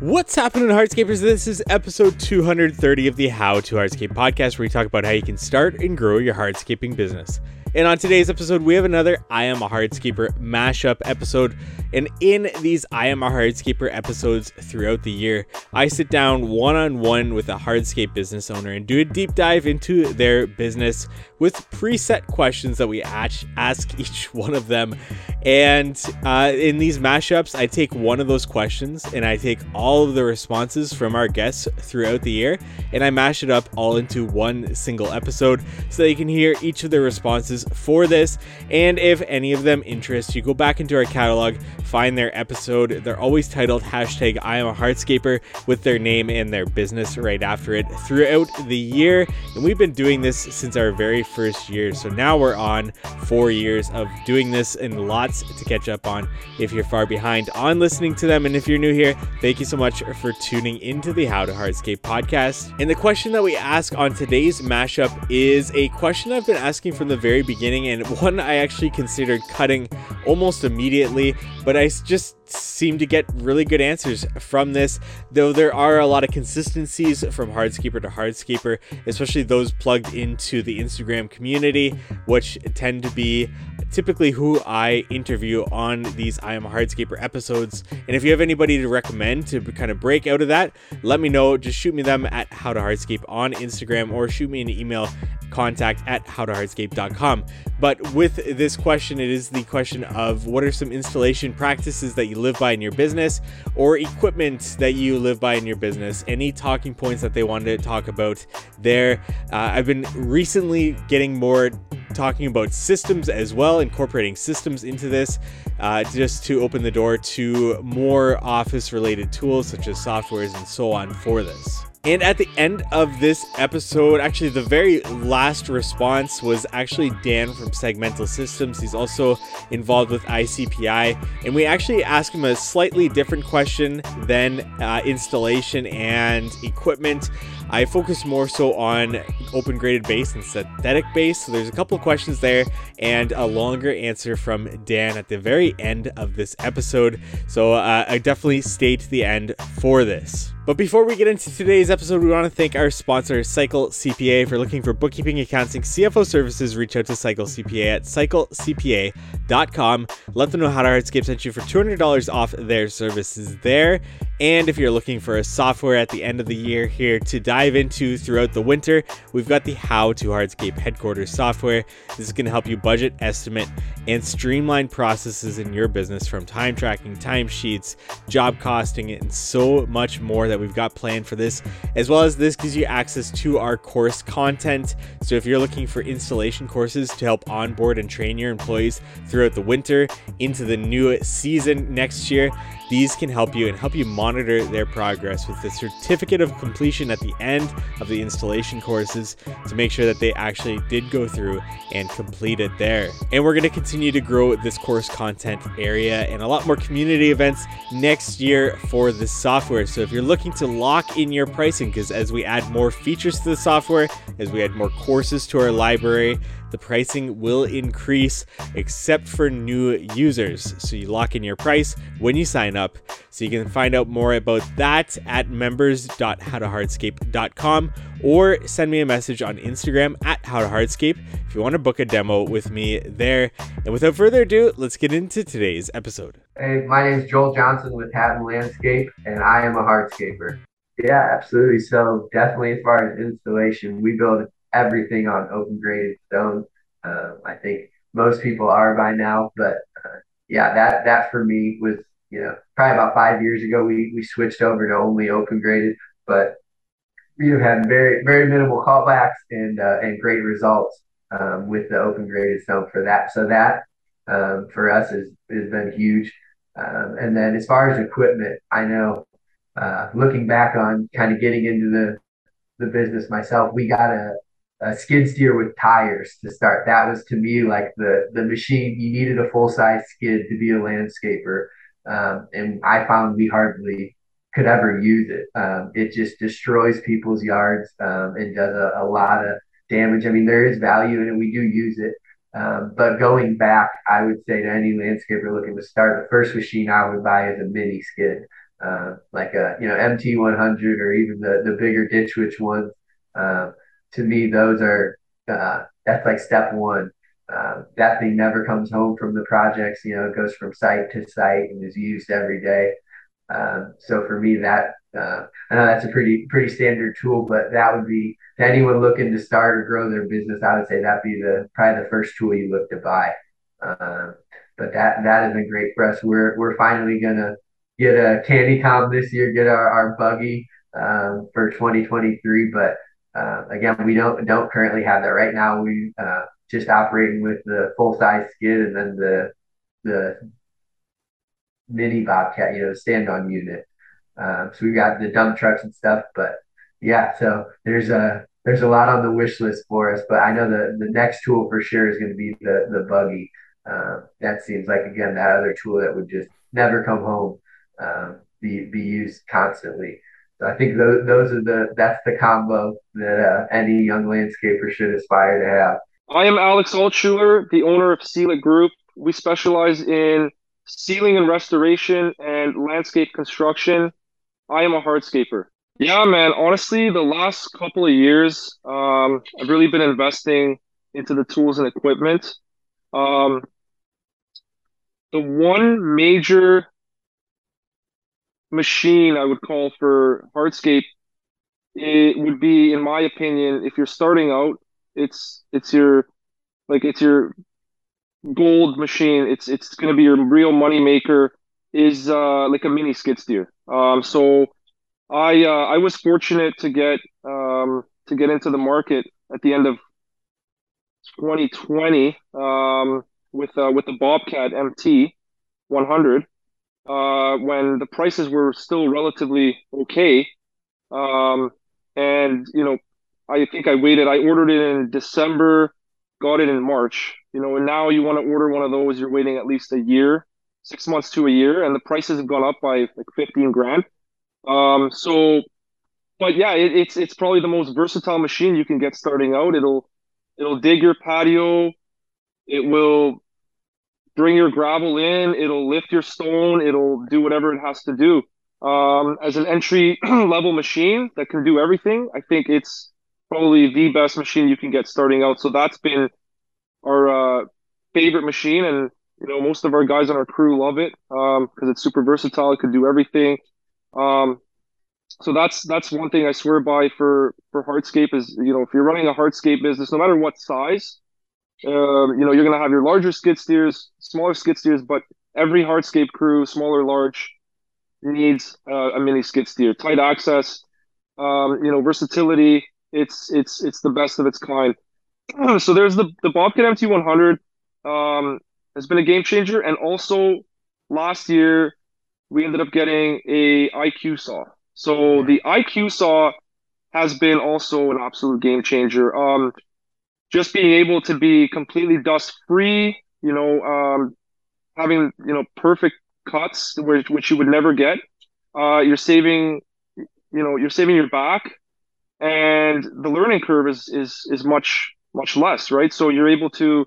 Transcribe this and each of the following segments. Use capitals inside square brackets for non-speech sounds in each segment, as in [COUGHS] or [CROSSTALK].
What's happening, Hardscapers? This is episode 230 of the How to Hardscape podcast, where we talk about how you can start and grow your hardscaping business. And on today's episode, we have another I Am a Hardscaper mashup episode. And in these I Am a Hardscaper episodes throughout the year, I sit down one on one with a hardscape business owner and do a deep dive into their business with preset questions that we ask [LAUGHS] each one of them. And uh, in these mashups, I take one of those questions and I take all of the responses from our guests throughout the year and I mash it up all into one single episode so that you can hear each of their responses for this. And if any of them interest you, go back into our catalog, find their episode. They're always titled hashtag I am a hardscaper with their name and their business right after it throughout the year. And we've been doing this since our very first year. So now we're on four years of doing this and lots to catch up on if you're far behind on listening to them. And if you're new here, thank you so much for tuning into the How to Hardscape podcast. And the question that we ask on today's mashup is a question I've been asking from the very beginning and [LAUGHS] one I actually considered cutting almost immediately, but I just seem to get really good answers from this, though there are a lot of consistencies from hardscaper to hardscaper, especially those plugged into the Instagram community, which tend to be typically who I interview on these I Am a Hardscaper episodes. And if you have anybody to recommend to kind of break out of that, let me know. Just shoot me them at How to Hardscape on Instagram or shoot me an email contact at howtohardscape.com. But with this question, it is the question of what are some installation practices that you live by in your business or equipment that you live by in your business? Any talking points that they wanted to talk about there? Uh, I've been recently getting more talking about systems as well, incorporating systems into this uh, just to open the door to more office related tools such as softwares and so on for this. And at the end of this episode, actually, the very last response was actually Dan from Segmental Systems. He's also involved with ICPI. And we actually asked him a slightly different question than uh, installation and equipment. I focus more so on open graded base and synthetic base. So there's a couple questions there and a longer answer from Dan at the very end of this episode. So uh, I definitely stay to the end for this. But before we get into today's episode, we want to thank our sponsor, Cycle CPA. If you're looking for bookkeeping, accounting, CFO services, reach out to Cycle CPA at cyclecpa.com. Let them know how to Hardscape sent you for $200 off their services there. And if you're looking for a software at the end of the year here to dive into throughout the winter, we've got the How to Hardscape headquarters software. This is going to help you budget, estimate, and streamline processes in your business from time tracking, timesheets, job costing, and so much more that we've got planned for this. As well as this gives you access to our course content. So if you're looking for installation courses to help onboard and train your employees throughout the winter into the new season next year, these can help you and help you monitor their progress with the certificate of completion at the end of the installation courses to make sure that they actually did go through and complete it there. And we're going to continue to grow this course content area and a lot more community events next year for this software. So if you're looking to lock in your pricing, because as we add more features to the software, as we add more courses to our library, the pricing will increase except for new users. So you lock in your price when you sign up. So you can find out more about that at members.howtohardscape.com or send me a message on Instagram at howtohardscape if you want to book a demo with me there. And without further ado, let's get into today's episode. Hey, my name is Joel Johnson with Hatton Landscape, and I am a hardscaper. Yeah, absolutely. So definitely as far as installation, we build everything on open graded stone. Uh, I think most people are by now, but uh, yeah, that that for me was you know probably about five years ago we we switched over to only open graded, but we have had very very minimal callbacks and uh, and great results um, with the open graded stone for that. So that um, for us has has been huge. Um, and then as far as equipment, I know uh, looking back on kind of getting into the the business myself, we got a a skid steer with tires to start. That was to me like the the machine. You needed a full size skid to be a landscaper, um, and I found we hardly could ever use it. Um, it just destroys people's yards um, and does a, a, lot of damage. I mean, there is value in it. We do use it. Um, but going back, I would say to any landscaper looking to start, the first machine I would buy is a mini skid. uh, like a you know MT100 or even the the bigger Ditch Witch ones. Uh, to me, those are uh, that's like step one. Uh, that thing never comes home from the projects. You know, it goes from site to site and is used every day. Um, so for me, that uh, I know that's a pretty pretty standard tool, but that would be to anyone looking to start or grow their business. I would say that'd be the probably the first tool you look to buy. Uh, but that that has been great for us. We're we're finally gonna get a Canycom this year, get our, our buggy um, for 2023. But uh, again, we don't don't currently have that right now. We uh, just operating with the full size skid and then the the mini bobcat, you know, stand on unit. Um, so we got the dump trucks and stuff, but yeah, so there's a there's a lot on the wish list for us. But I know the the next tool for sure is going to be the the buggy. Uh, that seems like again that other tool that would just never come home, um, be be used constantly. So I think those those are the that's the combo that uh, any young landscaper should aspire to have. I am Alex Altschuler, the owner of Seal It Group. We specialize in sealing and restoration and landscape construction. I am a hardscaper. Yeah, man. Honestly, the last couple of years, um, I've really been investing into the tools and equipment. Um, the one major machine I would call for hardscape it would be, in my opinion, if you're starting out, it's it's your like it's your gold machine. It's it's going to be your real money maker. Is uh, like a mini skid steer. Um, so I uh, I was fortunate to get um, to get into the market at the end of 2020 um, with uh, with the Bobcat MT 100 uh, when the prices were still relatively okay. Um, and you know, I think I waited. I ordered it in December, got it in March. You know, and now you want to order one of those, you're waiting at least a year, six months to a year, and the prices have gone up by like 15 grand. Um, so, but yeah, it, it's it's probably the most versatile machine you can get starting out. It'll it'll dig your patio. It will bring your gravel in. It'll lift your stone. It'll do whatever it has to do. Um, as an entry [CLEARS THROAT] level machine that can do everything, I think it's probably the best machine you can get starting out. So that's been our uh, favorite machine, and you know most of our guys on our crew love it because um, it's super versatile. It can do everything. Um, so that's that's one thing I swear by for for hardscape is you know if you're running a hardscape business, no matter what size, um, you know you're gonna have your larger skid steers, smaller skid steers, but every hardscape crew, small or large, needs uh, a mini skid steer. Tight access, um, you know, versatility. It's it's it's the best of its kind. [CLEARS THROAT] so there's the the Bobcat MT100 um, has been a game changer, and also last year we ended up getting a IQ saw. So the IQ saw has been also an absolute game changer. Um, just being able to be completely dust free, you know, um, having you know perfect cuts which which you would never get. Uh, you're saving, you know, you're saving your back, and the learning curve is is is much much less, right? So you're able to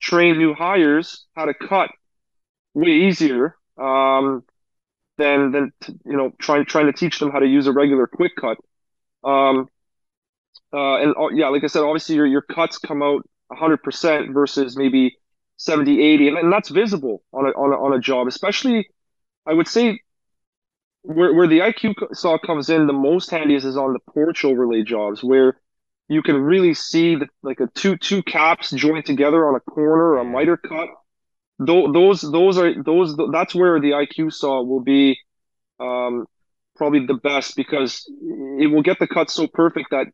train new hires how to cut way easier um, than than you know trying trying to teach them how to use a regular quick cut. Um, uh, and uh, yeah, like I said, obviously your your cuts come out 100% versus maybe 70, 80, and, and that's visible on a, on a on a job, especially I would say where where the IQ saw comes in the most handiest is on the porch overlay jobs where you can really see the, like a two two caps joined together on a corner or a miter cut. Those those are those that's where the IQ saw will be um, probably the best because it will get the cut so perfect that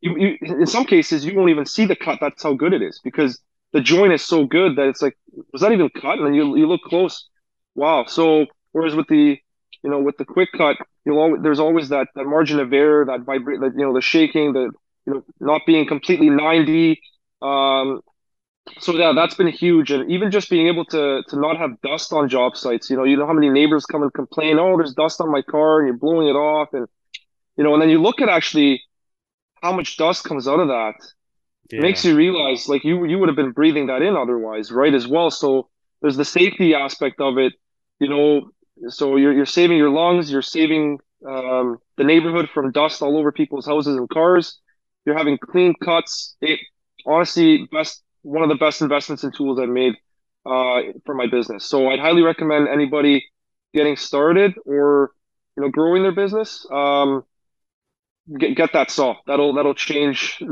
you, you in some cases you won't even see the cut. That's how good it is because the joint is so good that it's like was that even cut? And then you you look close, wow. So whereas with the you know with the quick cut, you'll always there's always that that margin of error, that vibrate, that you know the shaking, the you know not being completely ninety. Um, so yeah, that's been huge, and even just being able to to not have dust on job sites. You know, you know how many neighbors come and complain, oh, there's dust on my car, and you're blowing it off, and you know, and then you look at actually how much dust comes out of that. Yeah. Makes you realize, like you you would have been breathing that in otherwise, right? As well. So there's the safety aspect of it. You know, so you're you're saving your lungs, you're saving um, the neighborhood from dust all over people's houses and cars. You're having clean cuts. It honestly best one of the best investments and tools I've made uh, for my business. So I'd highly recommend anybody getting started or you know growing their business. Um, get get that saw. That'll that'll change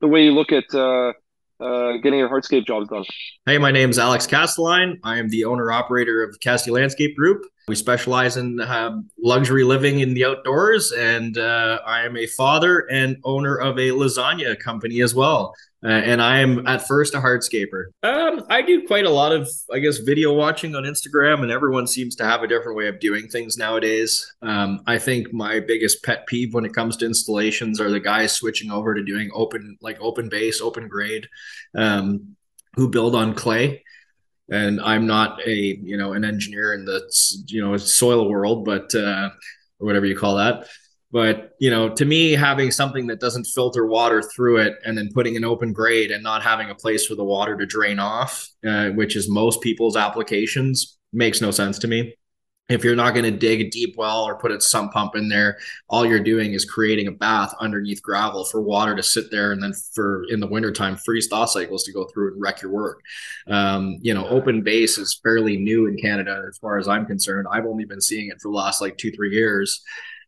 the way you look at uh, uh, getting your hardscape jobs done. Hey, my name is Alex Castelline. I am the owner operator of Casty Landscape Group. We specialize in uh, luxury living in the outdoors, and uh, I am a father and owner of a lasagna company as well. Uh, and I am at first a hardscaper. Um, I do quite a lot of, I guess, video watching on Instagram, and everyone seems to have a different way of doing things nowadays. Um, I think my biggest pet peeve when it comes to installations are the guys switching over to doing open, like open base, open grade, um, who build on clay. And I'm not a, you know, an engineer in the, you know, soil world, but uh, or whatever you call that. But you know, to me, having something that doesn't filter water through it, and then putting an open grade and not having a place for the water to drain off, uh, which is most people's applications, makes no sense to me. If you're not going to dig a deep well or put a sump pump in there, all you're doing is creating a bath underneath gravel for water to sit there and then for in the wintertime freeze thaw cycles to go through and wreck your work. Um, you know, open base is fairly new in Canada as far as I'm concerned. I've only been seeing it for the last like two, three years.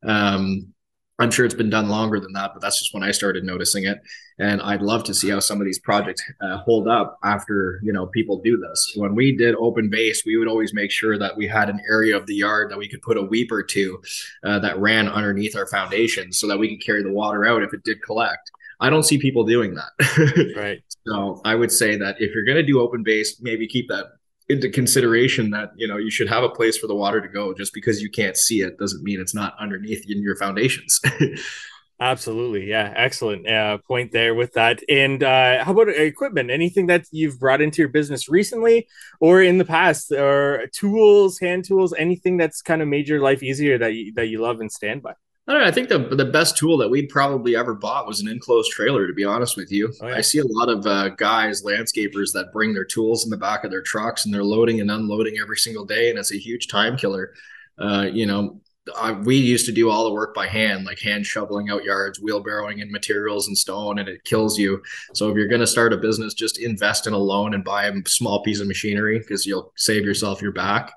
Um, I'm sure it's been done longer than that, but that's just when I started noticing it. And I'd love to see how some of these projects uh, hold up after you know people do this. When we did open base, we would always make sure that we had an area of the yard that we could put a weeper to uh, that ran underneath our foundation, so that we could carry the water out if it did collect. I don't see people doing that. [LAUGHS] right. So I would say that if you're going to do open base, maybe keep that into consideration that you know you should have a place for the water to go. Just because you can't see it doesn't mean it's not underneath in your foundations. [LAUGHS] Absolutely. Yeah excellent uh, point there with that. And uh, how about equipment? Anything that you've brought into your business recently or in the past? Or tools hand tools anything that's kind of made your life easier that you, that you love and stand by I don't know. I think the the best tool that we'd probably ever bought was an enclosed trailer. To be honest with you, oh, yeah. I see a lot of uh, guys, landscapers, that bring their tools in the back of their trucks and they're loading and unloading every single day, and it's a huge time killer. Uh, you know, I, we used to do all the work by hand, like hand shoveling out yards, wheelbarrowing in materials and stone, and it kills you. So if you're going to start a business, just invest in a loan and buy a small piece of machinery because you'll save yourself your back.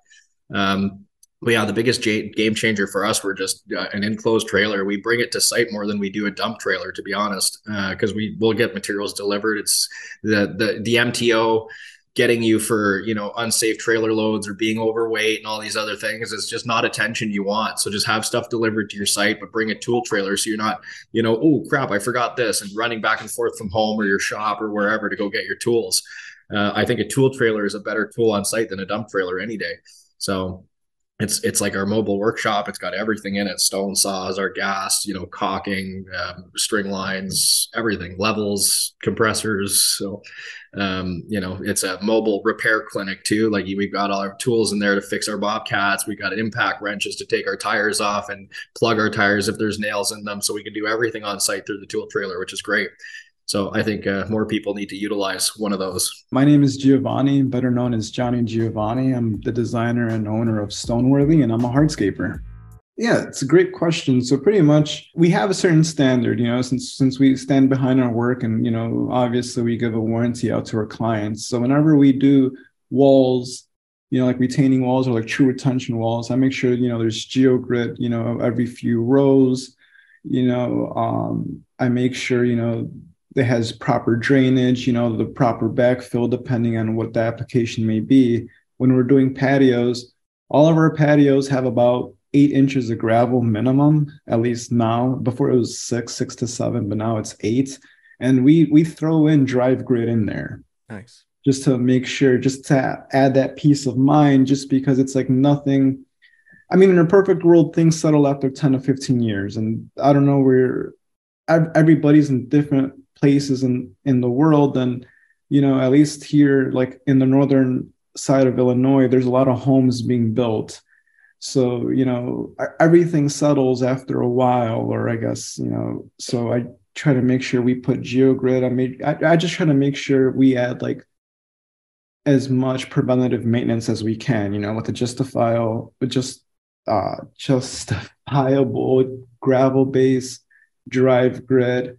Um, but yeah, the biggest game changer for us were just uh, an enclosed trailer. We bring it to site more than we do a dump trailer, to be honest, because uh, we will get materials delivered. It's the the the MTO getting you for you know unsafe trailer loads or being overweight and all these other things it's just not attention you want so just have stuff delivered to your site but bring a tool trailer so you're not you know oh crap i forgot this and running back and forth from home or your shop or wherever to go get your tools uh, i think a tool trailer is a better tool on site than a dump trailer any day so it's it's like our mobile workshop. It's got everything in it: stone saws, our gas, you know, caulking, um, string lines, everything, levels, compressors. So, um, you know, it's a mobile repair clinic too. Like we've got all our tools in there to fix our bobcats. We've got impact wrenches to take our tires off and plug our tires if there's nails in them. So we can do everything on site through the tool trailer, which is great. So I think uh, more people need to utilize one of those. My name is Giovanni, better known as Johnny Giovanni. I'm the designer and owner of Stoneworthy, and I'm a hardscaper. Yeah, it's a great question. So pretty much we have a certain standard, you know, since since we stand behind our work and you know, obviously we give a warranty out to our clients. So whenever we do walls, you know, like retaining walls or like true retention walls, I make sure, you know, there's geogrid, you know, every few rows. You know, um, I make sure, you know, that has proper drainage, you know, the proper backfill, depending on what the application may be. When we're doing patios, all of our patios have about eight inches of gravel minimum, at least now. Before it was six, six to seven, but now it's eight. And we we throw in drive grid in there. Nice. Just to make sure, just to add that peace of mind, just because it's like nothing. I mean, in a perfect world, things settle after 10 to 15 years. And I don't know where everybody's in different places in in the world and you know at least here like in the northern side of illinois there's a lot of homes being built. So you know everything settles after a while or i guess you know so i try to make sure we put geogrid i mean I, I just try to make sure we add like as much preventative maintenance as we can you know with a justifile with just uh, justifiable gravel base drive grid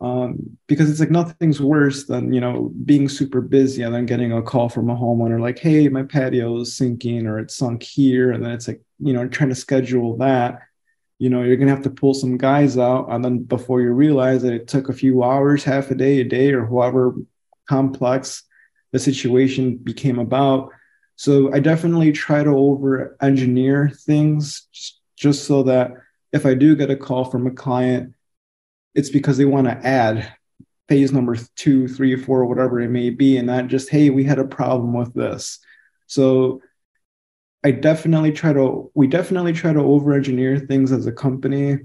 um, because it's like nothing's worse than you know being super busy and then getting a call from a homeowner like hey my patio is sinking or it's sunk here. And then it's like you know trying to schedule that you know you're gonna have to pull some guys out. And then before you realize that it took a few hours half a day a day or however complex the situation became about. So i definitely try to over engineer things just, just so that if i do get a call from a client it's because they want to add phase number two three four whatever it may be and not just hey we had a problem with this so I definitely try to we definitely try to over engineer things as a company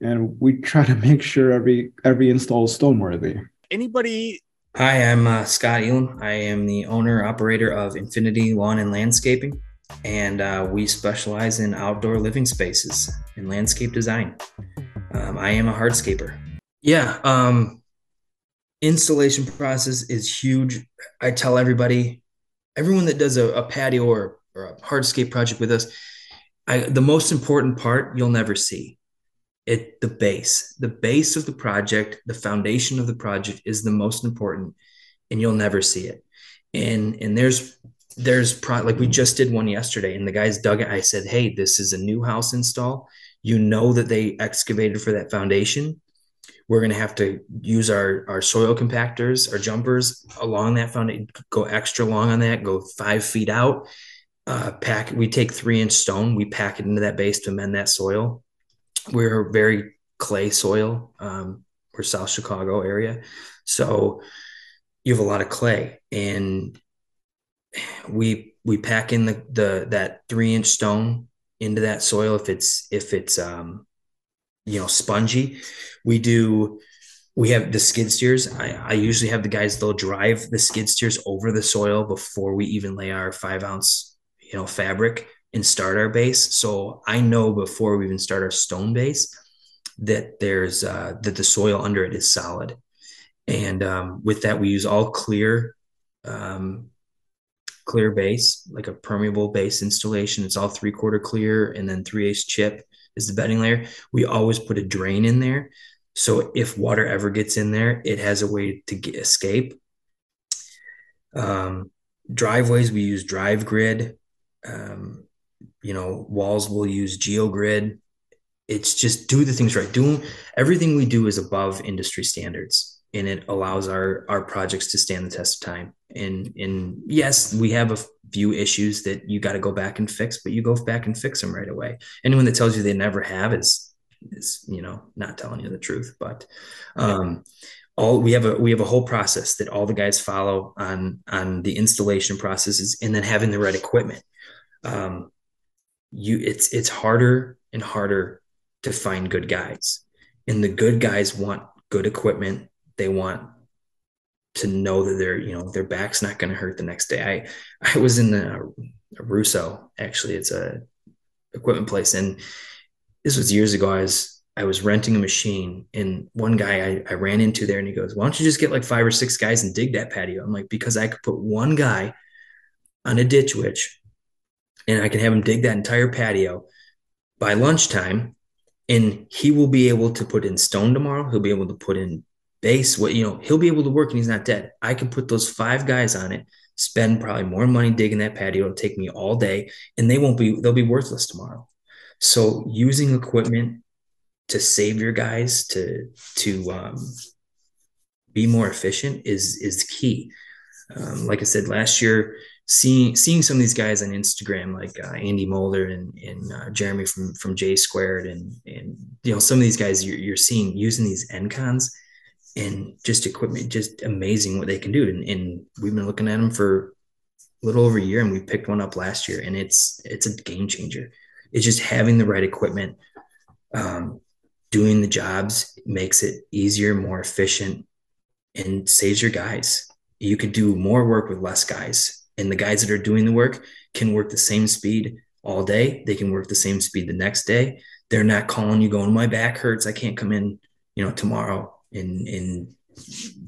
and we try to make sure every every install is stoneworthy. Anybody Hi, I'm uh, Scott Elam. I am the owner operator of Infinity Lawn and Landscaping, and uh, we specialize in outdoor living spaces and landscape design. Um, I am a hardscaper. Yeah, um, installation process is huge. I tell everybody, everyone that does a, a patio or or a hardscape project with us, I, the most important part you'll never see it the base. The base of the project the foundation of the project is the most important and you'll never see it. And and there's there's pro like we just did one yesterday and the guys dug it. I said hey this is a new house install. You know that they excavated for that foundation we're going to have to use our our soil compactors our jumpers along that foundation go extra long on that go five feet out uh, pack. We take three inch stone, we pack it into that base to amend that soil. We're very clay soil. Um, we're South Chicago area, so you have a lot of clay, and we we pack in the the that three inch stone into that soil if it's if it's um you know spongy. We do we have the skid steers. I, I usually have the guys they'll drive the skid steers over the soil before we even lay our five ounce you know fabric and start our base so i know before we even start our stone base that there's uh, that the soil under it is solid and um, with that we use all clear um, clear base like a permeable base installation it's all three quarter clear and then three eighths chip is the bedding layer we always put a drain in there so if water ever gets in there it has a way to get, escape um, driveways we use drive grid um, you know, walls will use GeoGrid. It's just do the things right. Doing everything we do is above industry standards, and it allows our our projects to stand the test of time. And and yes, we have a few issues that you got to go back and fix, but you go back and fix them right away. Anyone that tells you they never have is is you know not telling you the truth. But um, all we have a we have a whole process that all the guys follow on on the installation processes, and then having the right equipment um, you it's it's harder and harder to find good guys and the good guys want good equipment they want to know that their you know their back's not going to hurt the next day i i was in the russo actually it's a equipment place and this was years ago i was i was renting a machine and one guy I, I ran into there and he goes why don't you just get like five or six guys and dig that patio i'm like because i could put one guy on a ditch witch and I can have him dig that entire patio by lunchtime. And he will be able to put in stone tomorrow. He'll be able to put in base. What you know, he'll be able to work and he's not dead. I can put those five guys on it, spend probably more money digging that patio. It'll take me all day, and they won't be. They'll be worthless tomorrow. So using equipment to save your guys to to um, be more efficient is is key. Um, like I said last year, seeing seeing some of these guys on Instagram, like uh, Andy Mulder and, and uh, Jeremy from from J Squared, and and you know some of these guys you're, you're seeing using these Engcons and just equipment, just amazing what they can do. And, and we've been looking at them for a little over a year, and we picked one up last year, and it's it's a game changer. It's just having the right equipment, um, doing the jobs makes it easier, more efficient, and saves your guys. You could do more work with less guys and the guys that are doing the work can work the same speed all day. They can work the same speed the next day. They're not calling you going, my back hurts. I can't come in, you know, tomorrow and, and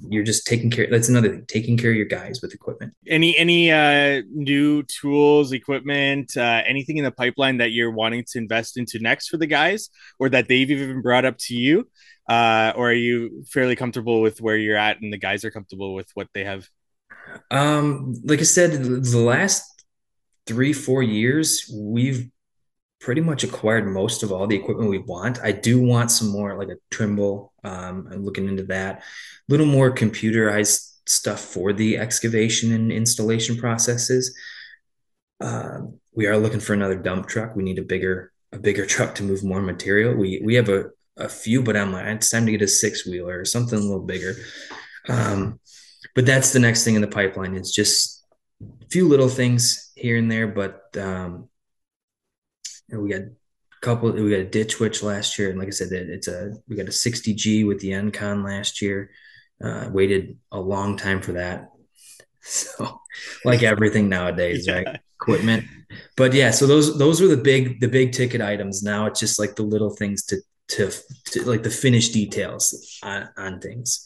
you're just taking care. That's another thing, taking care of your guys with equipment. Any any uh, new tools, equipment, uh, anything in the pipeline that you're wanting to invest into next for the guys, or that they've even brought up to you, uh, or are you fairly comfortable with where you're at, and the guys are comfortable with what they have? Um, like I said, the last three four years, we've pretty much acquired most of all the equipment we want. I do want some more like a Trimble. Um, I'm looking into that. A little more computerized stuff for the excavation and installation processes. Uh, we are looking for another dump truck. We need a bigger a bigger [LAUGHS] truck to move more material. We we have a a few, but I'm like it's time to get a six wheeler or something a little bigger. Um, but that's the next thing in the pipeline. It's just a few little things here and there, but um, we got a couple. We got a ditch witch last year, and like I said, it's a we got a 60G with the Engcon last year. Uh, waited a long time for that. [LAUGHS] So, like everything nowadays, [LAUGHS] yeah. right? Equipment, but yeah. So those those were the big the big ticket items. Now it's just like the little things to to, to like the finished details on, on things.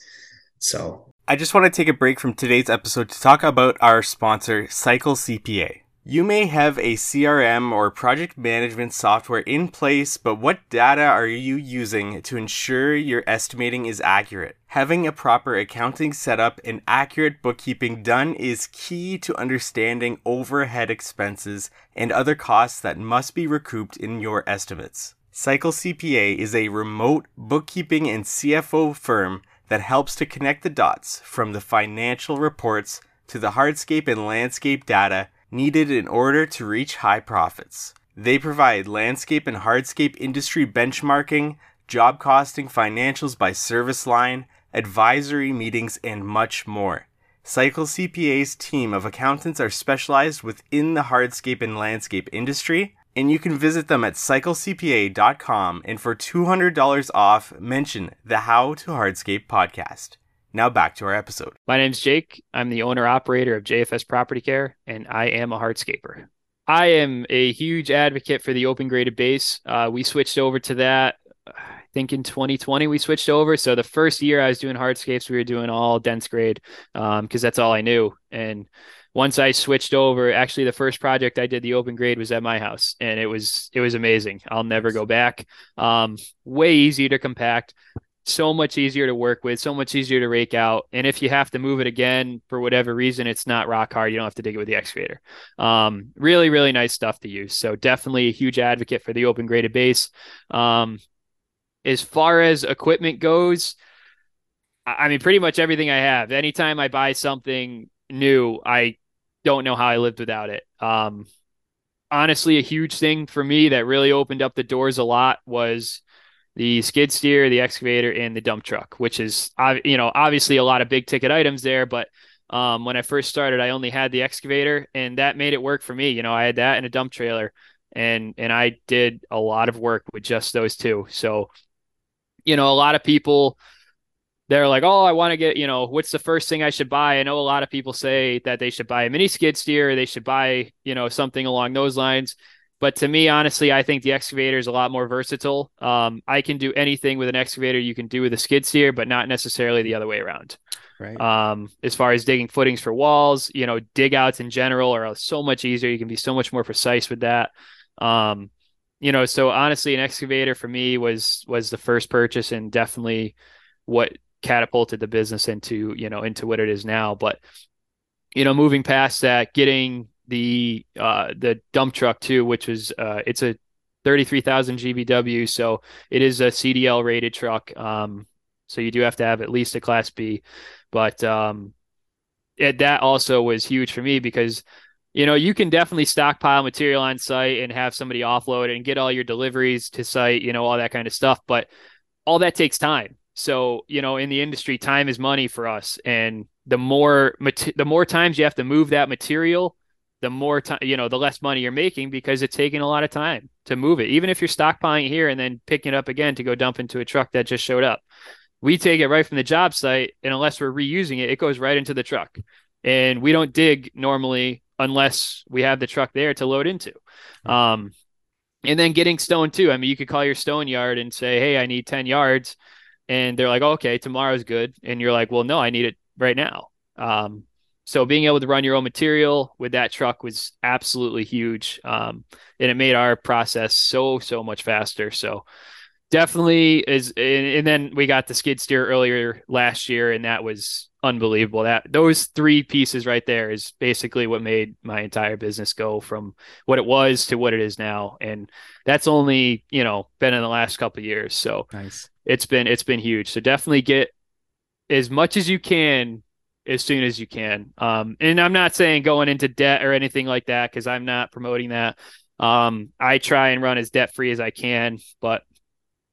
So I just want to take a break from today's episode to talk about our sponsor, Cycle CPA. You may have a CRM or project management software in place, but what data are you using to ensure your estimating is accurate? Having a proper accounting setup and accurate bookkeeping done is key to understanding overhead expenses and other costs that must be recouped in your estimates. Cycle CPA is a remote bookkeeping and CFO firm that helps to connect the dots from the financial reports to the hardscape and landscape data needed in order to reach high profits. They provide landscape and hardscape industry benchmarking, job costing financials by service line, advisory meetings, and much more. Cycle CPA's team of accountants are specialized within the hardscape and landscape industry, and you can visit them at cyclecpa.com and for $200 off, mention the How to Hardscape podcast. Now back to our episode. My name's Jake. I'm the owner operator of JFS Property Care, and I am a hardscaper. I am a huge advocate for the open graded base. Uh, we switched over to that. I think in 2020 we switched over. So the first year I was doing hardscapes, we were doing all dense grade because um, that's all I knew. And once I switched over, actually the first project I did the open grade was at my house, and it was it was amazing. I'll never go back. Um, way easier to compact so much easier to work with, so much easier to rake out. And if you have to move it again for whatever reason, it's not rock hard. You don't have to dig it with the excavator. Um, really, really nice stuff to use. So definitely a huge advocate for the open graded base. Um, as far as equipment goes, I mean, pretty much everything I have. Anytime I buy something new, I don't know how I lived without it. Um, honestly, a huge thing for me that really opened up the doors a lot was the skid steer, the excavator, and the dump truck, which is you know obviously a lot of big ticket items there. But um, when I first started, I only had the excavator, and that made it work for me. You know, I had that and a dump trailer, and and I did a lot of work with just those two. So, you know, a lot of people they're like, oh, I want to get, you know, what's the first thing I should buy? I know a lot of people say that they should buy a mini skid steer, they should buy, you know, something along those lines. But to me, honestly, I think the excavator is a lot more versatile. Um, I can do anything with an excavator you can do with a skid steer, but not necessarily the other way around. Right. Um, as far as digging footings for walls, you know, dig outs in general are so much easier. You can be so much more precise with that. Um, you know, so honestly, an excavator for me was was the first purchase and definitely what catapulted the business into you know into what it is now. But you know, moving past that, getting the uh, the dump truck too, which is uh, it's a 33,000 GVW, so it is a CDL rated truck. Um, so you do have to have at least a Class B, but um, it, that also was huge for me because you know you can definitely stockpile material on site and have somebody offload it and get all your deliveries to site, you know all that kind of stuff, but all that takes time. So you know in the industry, time is money for us, and the more the more times you have to move that material the more time, you know, the less money you're making because it's taking a lot of time to move it. Even if you're stockpiling here and then picking it up again to go dump into a truck that just showed up, we take it right from the job site, and unless we're reusing it, it goes right into the truck. And we don't dig normally unless we have the truck there to load into. Um, and then getting stone too. I mean, you could call your stone yard and say, "Hey, I need ten yards." and they're like, okay, tomorrow's good. And you're like, well, no, I need it right now. Um, so being able to run your own material with that truck was absolutely huge. Um, and it made our process so, so much faster. So definitely is. And, then we got the skid steer earlier last year, and that was unbelievable. That those three pieces right there is basically what made my entire business go from what it was to what it is now. And that's only, you know, been in the last couple years. So nice. It's been, it's been huge. So definitely get as much as you can as soon as you can. Um, and I'm not saying going into debt or anything like that because I'm not promoting that. Um, I try and run as debt free as I can, but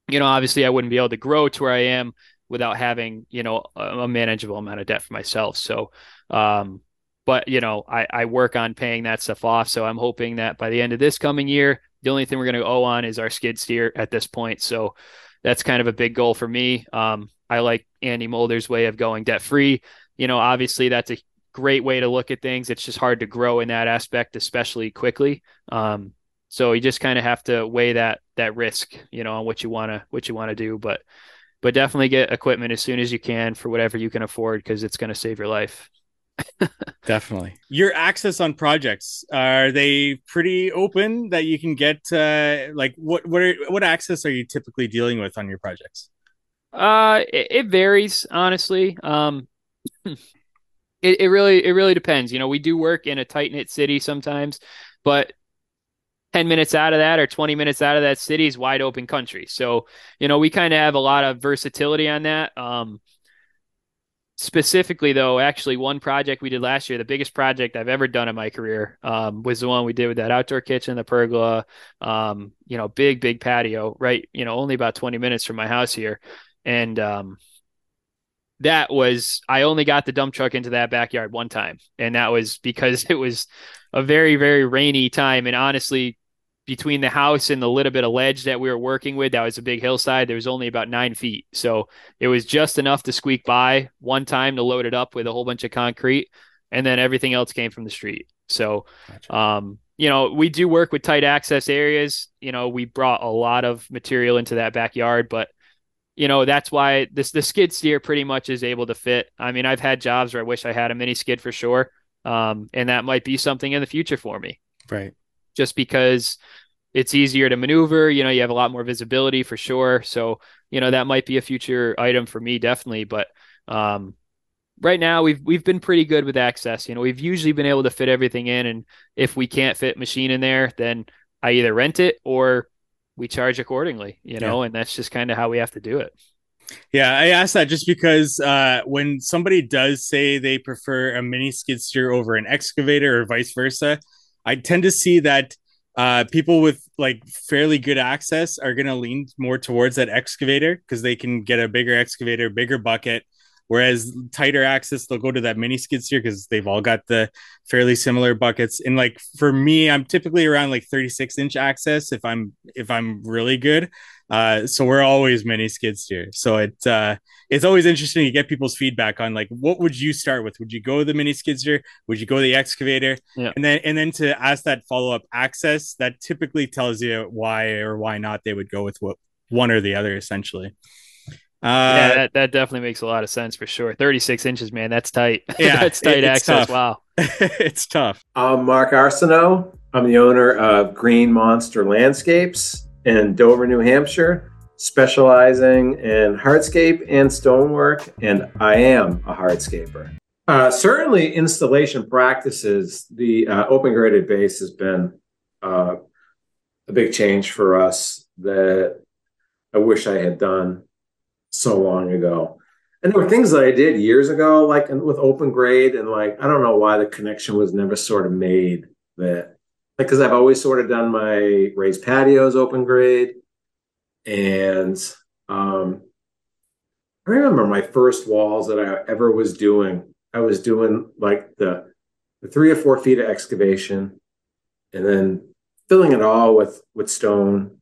you know, obviously I wouldn't be able to grow to where I am without having, you know, a, manageable amount of debt for myself. So, um, but you know, I, I work on paying that stuff off. So I'm hoping that by the end of this coming year, the only thing we're going to owe on is our skid steer at this point. So that's kind of a big goal for me. Um, I like Andy Mulder's way of going debt free you know, obviously that's a great way to look at things. It's just hard to grow in that aspect, especially quickly. Um, so you just kind of have to weigh that that risk, you know, on what you want to what you want to do. But but definitely get equipment as soon as you can for whatever you can afford because it's going to save your life. [LAUGHS] Definitely. Your access on projects are they pretty open that you can get? Uh, like what what are, what access are you typically dealing with on your projects? Uh, it, it varies honestly. Um, it, it really it really depends. You know, we do work in a tight knit city sometimes, but 10 minutes out of that or 20 minutes out of that city is wide open country. So, you know, we kind of have a lot of versatility on that. Um, specifically though, actually one project we did last year, the biggest project I've ever done in my career, um, was the one we did with that outdoor kitchen, the pergola, um, you know, big, big patio, right. You know, only about 20 minutes from my house here. And, um, that was I only got the dump truck into that backyard one time, and that was because [LAUGHS] it was a very very rainy time, and honestly, between the house and the little bit of ledge that we were working with, that was a big hillside. There was only about nine feet, so it was just enough to squeak by one time to load it up with a whole bunch of concrete, and then everything else came from the street. So, gotcha. um, you know, we do work with tight access areas. You know, we brought a lot of material into that backyard, but you know that's why this the skid steer pretty much is able to fit. I mean, I've had jobs where I wish I had a mini skid for sure, um, and that might be something in the future for me. Right. Just because it's easier to maneuver, you know, you have a lot more visibility for sure. So you know that might be a future item for me definitely, but um, right now we've we've been pretty good with access. You know, we've usually been able to fit everything in, and if we can't fit machine in there, then I either rent it or we charge accordingly, you know, yeah. and that's just kind of how we have to do it. Yeah, I asked that just because uh, when somebody does say they prefer a mini skid steer over an excavator or vice versa, I tend to see that uh, people with like fairly good access are going to lean more towards that excavator because they can get a bigger excavator, bigger bucket, Whereas tighter access, they'll go to that mini skid steer because they've all got the fairly similar buckets. And like for me, I'm typically around like 36 inch access if I'm if I'm really good. Uh, so we're always mini skid steer. So it uh, it's always interesting to get people's feedback on like what would you start with? Would you go the mini skid steer? Would you go the excavator? Yeah. And then and then to ask that follow up access, that typically tells you why or why not they would go with what one or the other essentially. Uh, yeah, that, that definitely makes a lot of sense for sure. 36 inches, man, that's tight. [LAUGHS] Yeah, that's tight it, access. Tough. Wow. [LAUGHS] it's tough. I'm Mark Arsenault. I'm the owner of Green Monster Landscapes in Dover, New Hampshire, specializing in hardscape and stonework, and I am a hardscaper. Uh, certainly, installation practices, the uh, open graded base has been uh, a big change for us that I wish I had done so long ago. And there were things that I did years ago, like with open grade, and like I don't know why the connection was never sort of made that, like, because I've always sort of done my raised patios open grade, and um, I remember my first walls that I ever was doing. I was doing like the, the three or four feet of excavation, and then filling it all with with stone,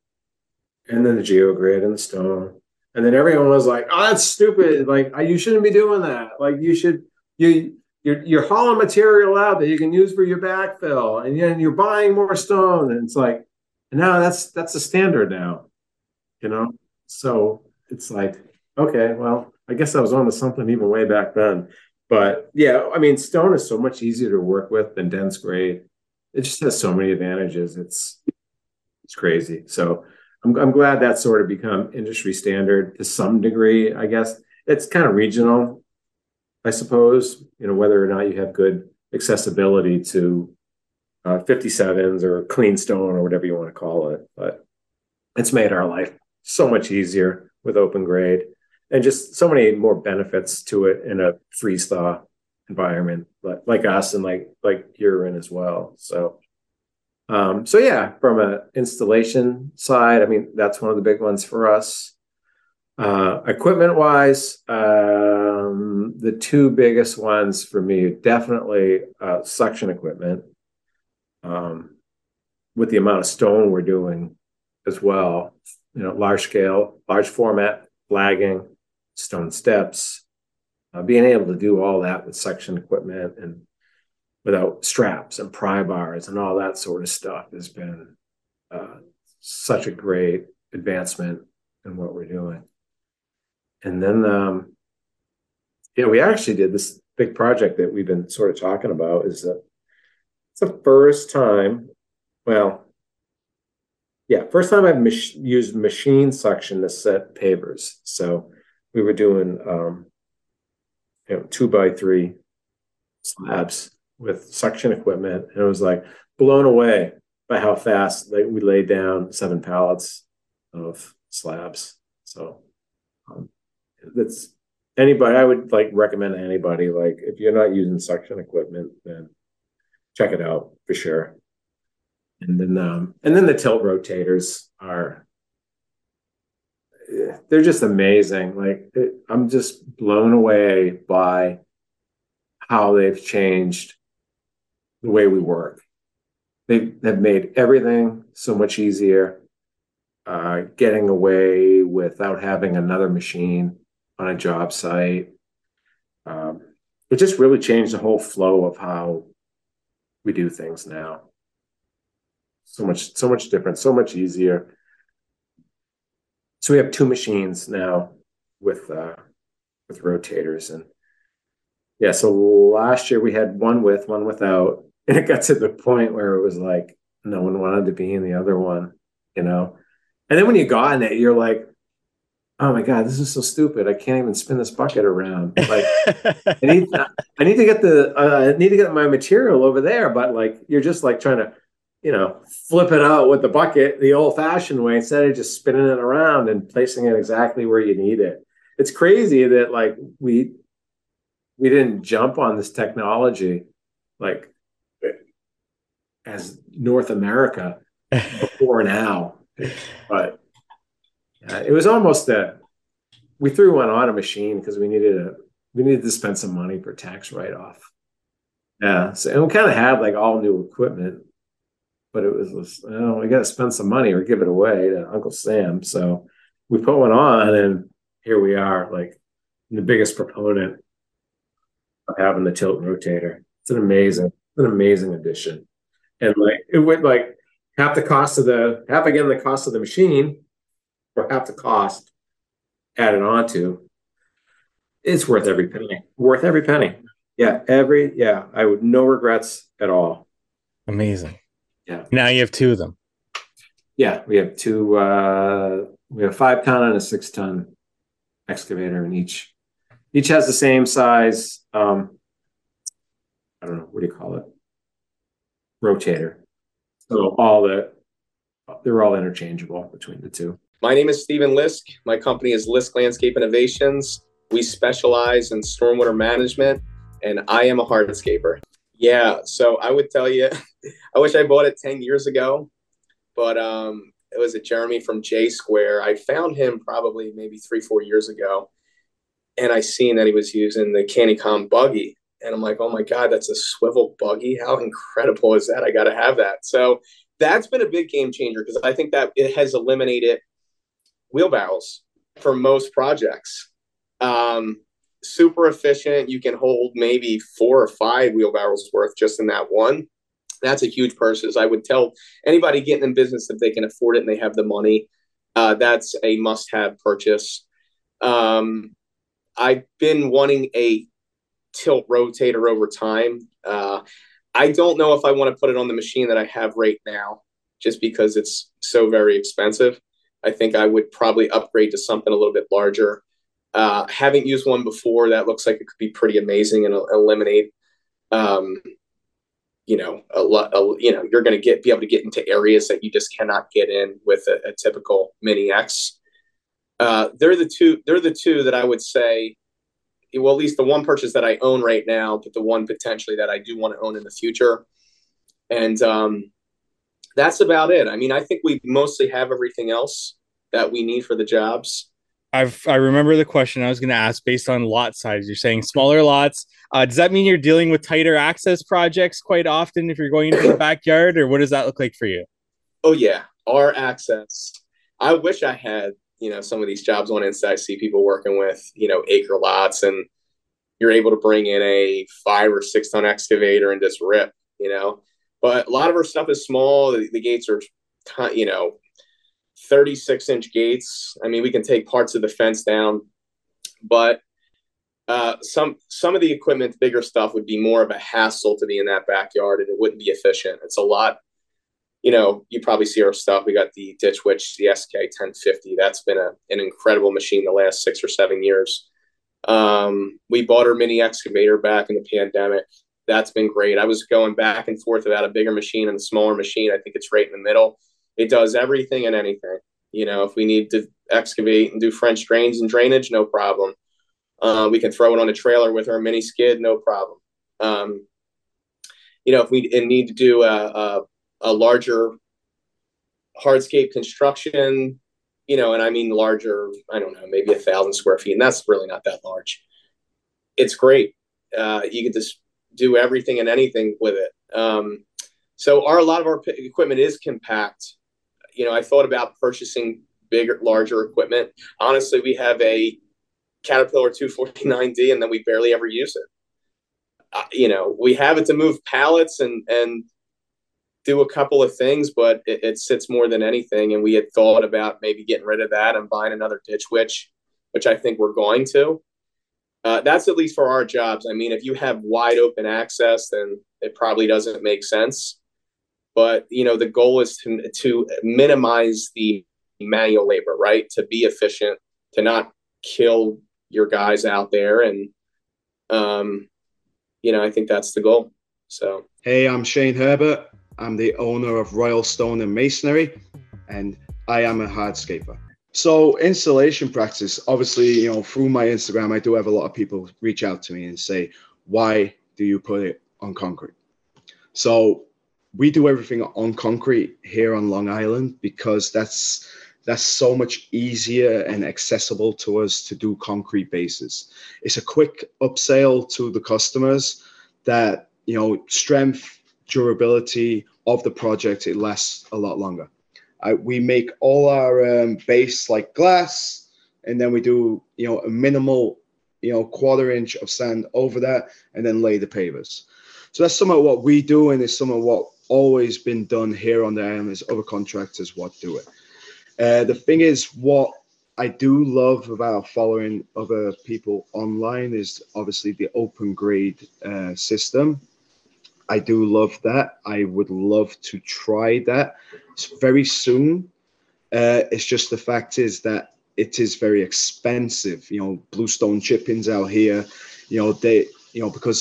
and then the geogrid and the stone, and then everyone was like, "Oh, that's stupid! Like, you shouldn't be doing that. Like, you should you you're you're hauling material out that you can use for your backfill, and then you're buying more stone." And it's like, now that's that's the standard now, you know. So it's like okay, well, I guess I was on to something even way back then. But yeah, I mean, stone is so much easier to work with than dense grade. It just has so many advantages. It's it's crazy. So I'm I'm glad that's sort of become industry standard to some degree. I guess it's kind of regional, I suppose. You know, whether or not you have good accessibility to uh, 57s or clean stone or whatever you want to call it, but it's made our life so much easier with open grade and just so many more benefits to it in a freeze thaw environment like, like us and like like you're in as well so um so yeah from an installation side i mean that's one of the big ones for us. Uh equipment wise um the two biggest ones for me definitely uh suction equipment um with the amount of stone we're doing as well you know large scale large format flagging stone steps, uh, being able to do all that with suction equipment and without straps and pry bars and all that sort of stuff has been uh, such a great advancement in what we're doing. And then, um, yeah, we actually did this big project that we've been sort of talking about. Is that it's the first time, well, yeah, first time I've mach- used machine suction to set pavers. So we were doing um, you know two by three slabs with suction equipment, and it was like blown away by how fast like, we laid down seven pallets of slabs. So um, that's anybody. I would like recommend anybody like if you're not using suction equipment, then check it out for sure. And then um, and then the tilt rotators are they're just amazing. Like it, I'm just blown away by how they've changed the way we work. They have made everything so much easier. Uh, getting away without having another machine on a job site. Um, it just really changed the whole flow of how we do things now. So much, so much different, so much easier so we have two machines now with uh, with rotators and yeah so last year we had one with one without and it got to the point where it was like no one wanted to be in the other one you know? And then when you got in it you're like oh my god this is so stupid. I can't even spin this bucket around. Like i need [LAUGHS] i need to get the uh, i need to get my material over there. But like you're just like trying to you know, flip it out with the bucket the old fashioned way instead of just spinning it around and placing it exactly where you need it. It's crazy that like we we didn't jump on this technology like as North America before [LAUGHS] now. But uh, it was almost a we threw one on a machine because we needed a we needed to spend some money for tax write off. Yeah, so and we kind of had like all new equipment but it was, oh, we got to spend some money or give it away to Uncle Sam. So we put one on, and here we are, like the biggest proponent of having the tilt rotator. It's an amazing, an amazing addition, and like it went like half the cost of the half again the cost of the machine, or half the cost added on to. It's worth every penny. Worth every penny. Yeah, every yeah. I would no regrets at all. Amazing. Yeah. Now you have two of them. Yeah, we have two. Uh, we have five ton and a six ton excavator, and each each has the same size. Um, I don't know what do you call it? Rotator. So all the they're all interchangeable between the two. My name is Stephen Lisk. My company is Lisk Landscape Innovations. We specialize in stormwater management, and I am a hardscaper. Yeah, so I would tell you, [LAUGHS] I wish I bought it 10 years ago, but um, it was a Jeremy from J Square. I found him probably maybe three, four years ago, and I seen that he was using the Canycom buggy. And I'm like, oh my God, that's a swivel buggy. How incredible is that? I got to have that. So that's been a big game changer because I think that it has eliminated wheelbarrows for most projects. Um, super efficient. You can hold maybe four or five wheelbarrows worth just in that one. That's a huge purchase. I would tell anybody getting in business if they can afford it and they have the money, uh, that's a must-have purchase. Um, I've been wanting a tilt rotator over time. Uh, I don't know if I want to put it on the machine that I have right now, just because it's so very expensive. I think I would probably upgrade to something a little bit larger. Uh, haven't used one before. That looks like it could be pretty amazing and eliminate, um, you know, a lot. You know, you're going to get be able to get into areas that you just cannot get in with a, a typical Mini X. Uh, they're the two. They're the two that I would say. Well, at least the one purchase that I own right now, but the one potentially that I do want to own in the future. And um, that's about it. I mean, I think we mostly have everything else that we need for the jobs. I've I remember the question I was going to ask based on lot size. You're saying smaller lots. Uh, does that mean you're dealing with tighter access projects quite often if you're going into the [COUGHS] backyard, or what does that look like for you? Oh yeah, our access. I wish I had you know some of these jobs on inside see people working with you know acre lots, and you're able to bring in a five or six ton excavator and just rip. You know, but a lot of our stuff is small. The, the gates are, you know, 36 inch gates. I mean, we can take parts of the fence down, but uh, some some of the equipment, bigger stuff, would be more of a hassle to be in that backyard, and it wouldn't be efficient. It's a lot. You know, you probably see our stuff. We got the Ditch Witch, the SK 1050. That's been a, an incredible machine the last six or seven years. Um, we bought our mini excavator back in the pandemic. That's been great. I was going back and forth about a bigger machine and a smaller machine. I think it's right in the middle it does everything and anything. You know, if we need to excavate and do French drains and drainage, no problem. Uh, we can throw it on a trailer with our mini skid, no problem. Um, you know, if we need to do a, a, a larger hardscape construction, you know, and I mean larger, I don't know, maybe a thousand square feet, and that's really not that large. It's great. Uh, you can just do everything and anything with it. Um, so our a lot of our equipment is compact you know, I thought about purchasing bigger, larger equipment. Honestly, we have a Caterpillar 249D, and then we barely ever use it. Uh, you know, we have it to move pallets and and do a couple of things, but it, it, sits more than anything. And we had thought about maybe getting rid of that and buying another ditch witch, which I think we're going to. Uh, that's at least for our jobs. I mean, if you have wide open access, then it probably doesn't make sense but you know the goal is to, to minimize the manual labor right to be efficient to not kill your guys out there and um you know i think that's the goal so hey i'm shane herbert i'm the owner of royal stone and masonry and i am a hardscaper so installation practice obviously you know through my instagram i do have a lot of people reach out to me and say why do you put it on concrete so we do everything on concrete here on Long Island because that's that's so much easier and accessible to us to do concrete bases. It's a quick upsell to the customers that you know strength, durability of the project it lasts a lot longer. We make all our um, base like glass, and then we do you know a minimal you know quarter inch of sand over that, and then lay the pavers. So that's some of what we do, and it's some of what always been done here on the island is other contractors what do it. Uh, the thing is, what I do love about following other people online is obviously the open grade uh, system. I do love that. I would love to try that it's very soon. Uh, it's just the fact is that it is very expensive. You know, bluestone chippings out here. You know they. You know because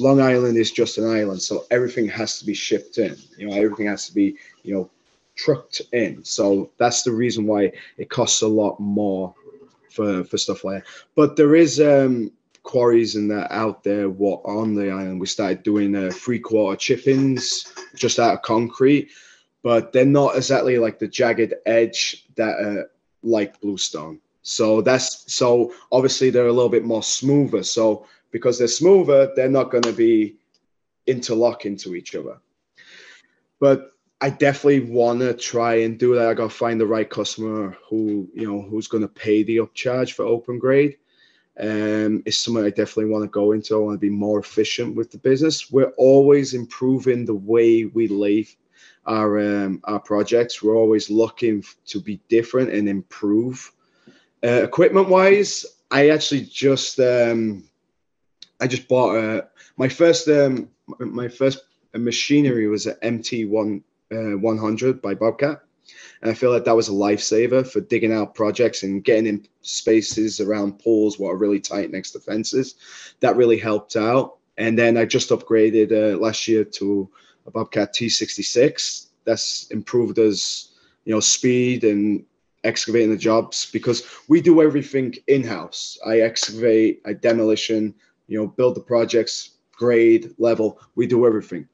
Long Island is just an island, so everything has to be shipped in. You know, everything has to be, you know, trucked in. So that's the reason why it costs a lot more for for stuff like that. But there is um quarries and that out there what on the island. We started doing uh, three quarter chippings just out of concrete, but they're not exactly like the jagged edge that uh, like bluestone. So that's so obviously they're a little bit more smoother. So because they're smoother, they're not going to be interlock into each other. But I definitely want to try and do that. I got to find the right customer who you know who's going to pay the upcharge for open grade. Um, it's something I definitely want to go into. I want to be more efficient with the business. We're always improving the way we lay our um, our projects. We're always looking to be different and improve. Uh, equipment wise, I actually just um, I just bought a my first um, my first machinery was an MT one uh, 100 by Bobcat. And I feel like that was a lifesaver for digging out projects and getting in spaces around pools what are really tight next to fences. That really helped out. And then I just upgraded uh, last year to a Bobcat T66. That's improved us, you know, speed and excavating the jobs because we do everything in house. I excavate, I demolition, you know, build the projects, grade, level. We do everything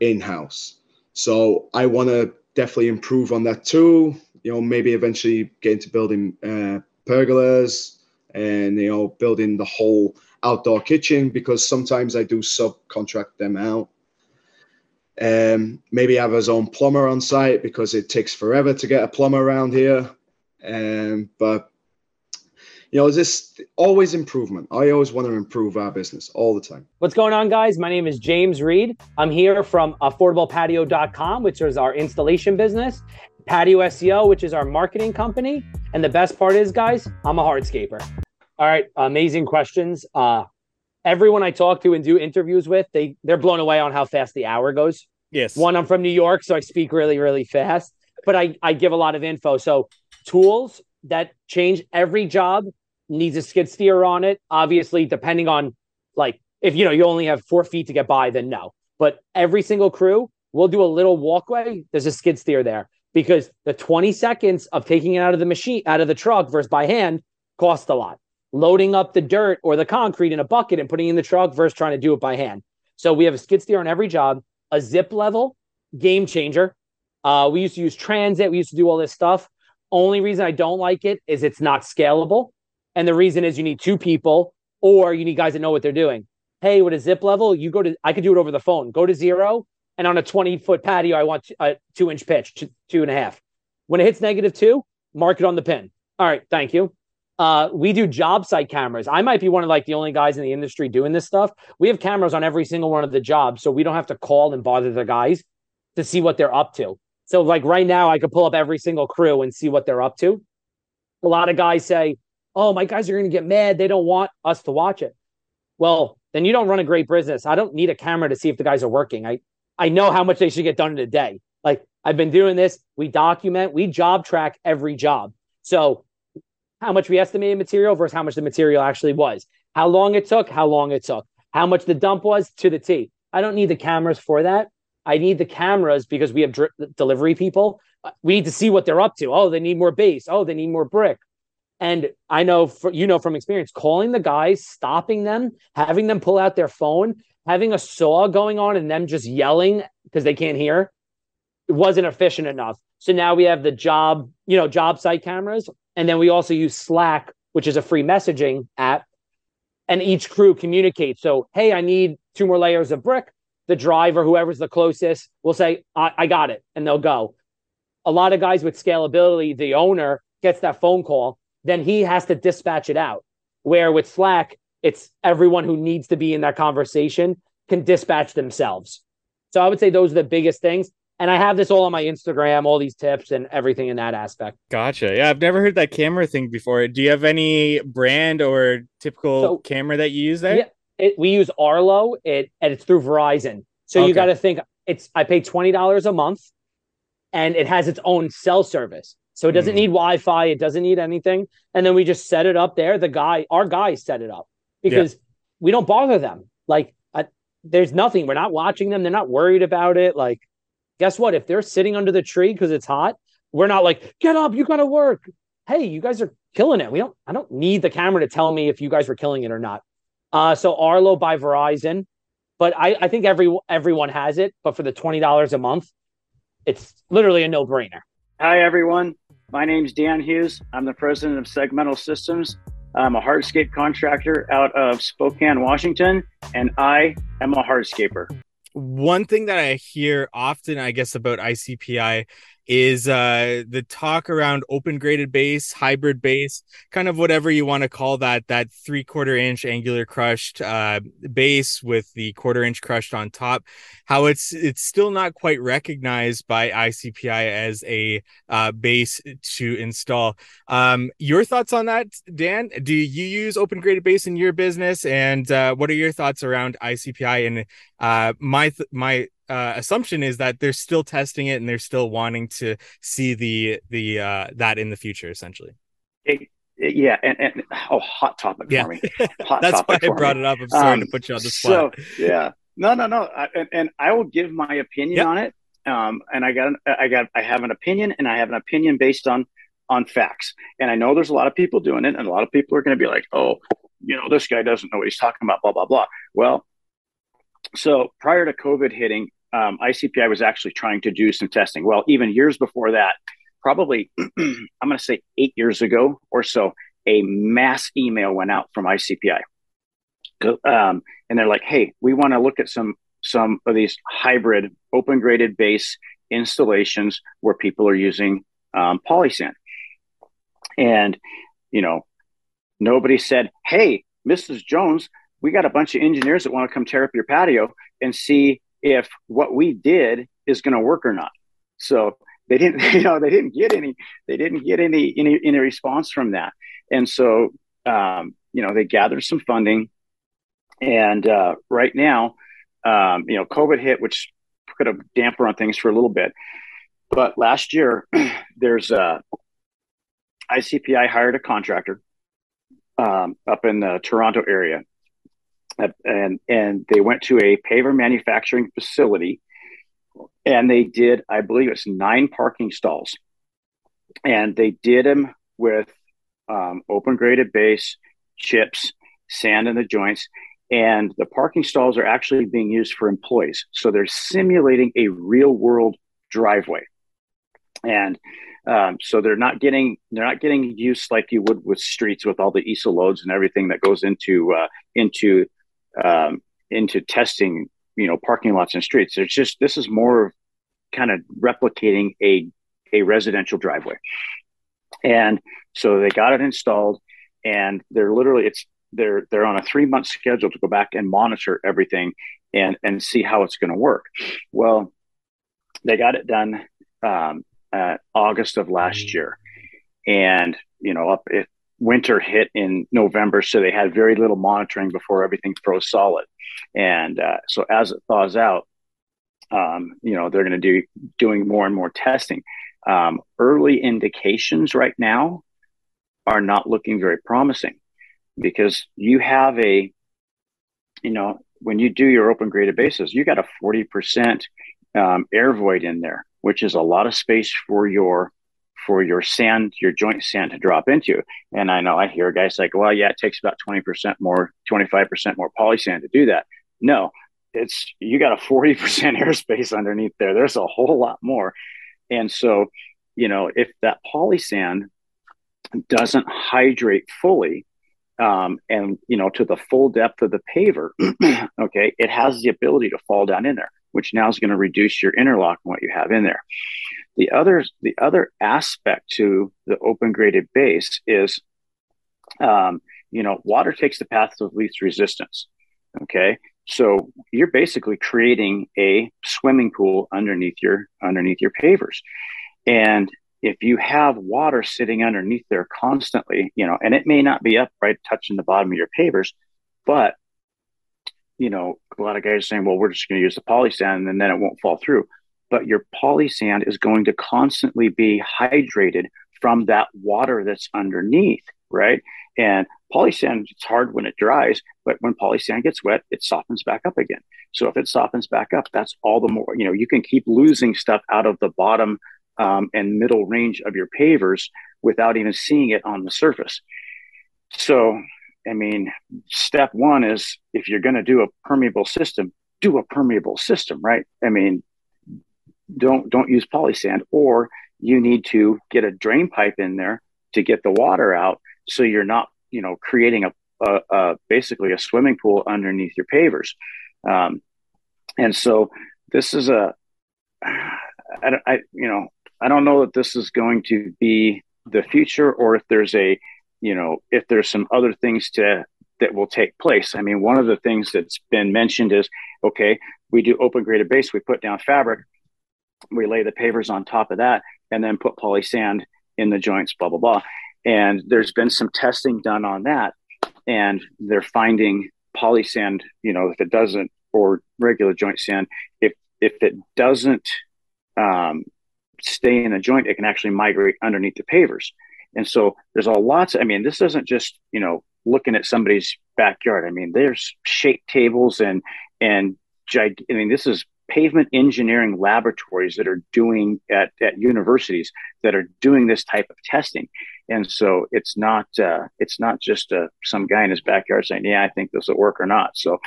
in house. So I want to definitely improve on that too. You know, maybe eventually get into building uh, pergolas and you know building the whole outdoor kitchen because sometimes I do subcontract them out. Um, maybe have his own plumber on site because it takes forever to get a plumber around here. Um, but you know, is this always improvement. I always want to improve our business all the time. What's going on, guys? My name is James Reed. I'm here from affordablepatio.com, which is our installation business, Patio SEO, which is our marketing company. And the best part is, guys, I'm a hardscaper. All right, amazing questions. Uh, everyone I talk to and do interviews with, they they're blown away on how fast the hour goes. Yes. One, I'm from New York, so I speak really, really fast, but I, I give a lot of info. So tools that change every job needs a skid steer on it. Obviously, depending on like if you know you only have four feet to get by, then no. But every single crew will do a little walkway. There's a skid steer there because the 20 seconds of taking it out of the machine, out of the truck versus by hand cost a lot. Loading up the dirt or the concrete in a bucket and putting in the truck versus trying to do it by hand. So we have a skid steer on every job, a zip level, game changer. Uh, we used to use transit. We used to do all this stuff. Only reason I don't like it is it's not scalable. And the reason is you need two people or you need guys that know what they're doing. Hey, with a zip level, you go to, I could do it over the phone. Go to zero. And on a 20 foot patio, I want a two inch pitch, two, two and a half. When it hits negative two, mark it on the pin. All right. Thank you. Uh, we do job site cameras. I might be one of like the only guys in the industry doing this stuff. We have cameras on every single one of the jobs, so we don't have to call and bother the guys to see what they're up to. So, like right now, I could pull up every single crew and see what they're up to. A lot of guys say, oh, my guys are going to get mad. They don't want us to watch it. Well, then you don't run a great business. I don't need a camera to see if the guys are working. I, I know how much they should get done in a day. Like I've been doing this. We document, we job track every job. So how much we estimated material versus how much the material actually was, how long it took, how long it took, how much the dump was to the T. I don't need the cameras for that. I need the cameras because we have delivery people. We need to see what they're up to. Oh, they need more base. Oh, they need more brick. And I know, for, you know from experience, calling the guys, stopping them, having them pull out their phone, having a saw going on, and them just yelling because they can't hear, it wasn't efficient enough. So now we have the job, you know, job site cameras, and then we also use Slack, which is a free messaging app, and each crew communicates. So, hey, I need two more layers of brick. The driver, whoever's the closest, will say, I, I got it, and they'll go. A lot of guys with scalability, the owner gets that phone call then he has to dispatch it out. Where with Slack, it's everyone who needs to be in that conversation can dispatch themselves. So I would say those are the biggest things. And I have this all on my Instagram, all these tips and everything in that aspect. Gotcha. Yeah, I've never heard that camera thing before. Do you have any brand or typical so, camera that you use there? Yeah, it, we use Arlo. It and it's through Verizon. So okay. you got to think it's. I pay twenty dollars a month, and it has its own cell service. So it doesn't mm. need Wi-Fi. It doesn't need anything. And then we just set it up there. The guy, our guy, set it up because yeah. we don't bother them. Like uh, there's nothing. We're not watching them. They're not worried about it. Like, guess what? If they're sitting under the tree because it's hot, we're not like, get up, you gotta work. Hey, you guys are killing it. We don't, I don't need the camera to tell me if you guys were killing it or not. Uh, so Arlo by Verizon, but I, I think every everyone has it. But for the twenty dollars a month, it's literally a no brainer. Hi everyone, my name is Dan Hughes. I'm the president of Segmental Systems. I'm a hardscape contractor out of Spokane, Washington, and I am a hardscaper. One thing that I hear often, I guess, about ICPI is uh, the talk around open graded base, hybrid base, kind of whatever you want to call that, that three quarter inch angular crushed uh, base with the quarter inch crushed on top. How it's it's still not quite recognized by ICPI as a uh, base to install. Um, your thoughts on that, Dan? Do you use open graded base in your business, and uh, what are your thoughts around ICPI? And uh, my th- my uh, assumption is that they're still testing it and they're still wanting to see the the uh, that in the future, essentially. It, it, yeah, and, and oh, hot topic yeah. for me. [LAUGHS] Hot That's why I brought me. it up. I'm sorry um, to put you on the spot. So yeah, no, no, no, I, and, and, I will give my opinion yep. on it. Um, and I got, I got, I have an opinion, and I have an opinion based on on facts. And I know there's a lot of people doing it, and a lot of people are going to be like, oh, you know, this guy doesn't know what he's talking about, blah blah blah. Well, so prior to COVID hitting, um, ICPI was actually trying to do some testing. Well, even years before that, probably [CLEARS THROAT] I'm going to say eight years ago or so, a mass email went out from ICPI, um, and they're like, "Hey, we want to look at some some of these hybrid open graded base installations where people are using um, polysand." And you know, nobody said, "Hey, Mrs. Jones, we got a bunch of engineers that want to come tear up your patio and see if what we did is going to work or not. So they didn't, [LAUGHS] you know, they didn't get any, they didn't get any, any, any response from that. And so, um, you know, they gathered some funding and, uh, right now, um, you know, COVID hit, which put a damper on things for a little bit. But last year, [CLEARS THROAT] there's uh, ICPI hired a contractor um, up in the Toronto area and and they went to a paver manufacturing facility and they did i believe it's nine parking stalls. And they did them with um, open graded base chips sand in the joints and the parking stalls are actually being used for employees. So they're simulating a real world driveway. And um, so they're not getting they're not getting used like you would with streets with all the ESA loads and everything that goes into uh, into um, into testing, you know, parking lots and streets. It's just this is more kind of replicating a a residential driveway, and so they got it installed, and they're literally it's they're they're on a three month schedule to go back and monitor everything and and see how it's going to work. Well, they got it done um, August of last year, and you know up it, winter hit in November, so they had very little monitoring before everything froze solid. And uh, so as it thaws out, um, you know they're going to do doing more and more testing. Um, early indications right now are not looking very promising because you have a, you know, when you do your open graded bases, you got a forty percent um, air void in there, which is a lot of space for your for your sand, your joint sand to drop into. And I know I hear guys like, well, yeah, it takes about 20% more, 25% more poly sand to do that. No, it's you got a 40% [LAUGHS] airspace underneath there. There's a whole lot more. And so, you know, if that poly sand doesn't hydrate fully, um, and you know, to the full depth of the paver, [CLEARS THROAT] okay, it has the ability to fall down in there, which now is going to reduce your interlock and what you have in there. The other, the other aspect to the open graded base is, um, you know, water takes the path of least resistance. Okay, so you're basically creating a swimming pool underneath your underneath your pavers, and if you have water sitting underneath there constantly, you know, and it may not be up right touching the bottom of your pavers, but you know, a lot of guys are saying, well, we're just going to use the poly sand and then it won't fall through but your polysand is going to constantly be hydrated from that water that's underneath, right? And polysand, it's hard when it dries, but when polysand gets wet, it softens back up again. So if it softens back up, that's all the more, you know, you can keep losing stuff out of the bottom um, and middle range of your pavers without even seeing it on the surface. So, I mean, step one is if you're going to do a permeable system, do a permeable system, right? I mean, don't don't use polysand or you need to get a drain pipe in there to get the water out so you're not you know creating a, a, a basically a swimming pool underneath your pavers um, and so this is a I, I you know I don't know that this is going to be the future or if there's a, you know, if there's some other things to that will take place. I mean, one of the things that's been mentioned is okay, we do open graded base, we put down fabric, we lay the pavers on top of that, and then put poly sand in the joints, blah, blah, blah. And there's been some testing done on that, and they're finding poly sand, you know, if it doesn't, or regular joint sand, if if it doesn't um, stay in a joint, it can actually migrate underneath the pavers. And so there's a lots. I mean, this isn't just you know looking at somebody's backyard. I mean, there's shake tables and and I mean, this is pavement engineering laboratories that are doing at, at universities that are doing this type of testing. And so it's not uh, it's not just uh, some guy in his backyard saying, "Yeah, I think this will work or not." So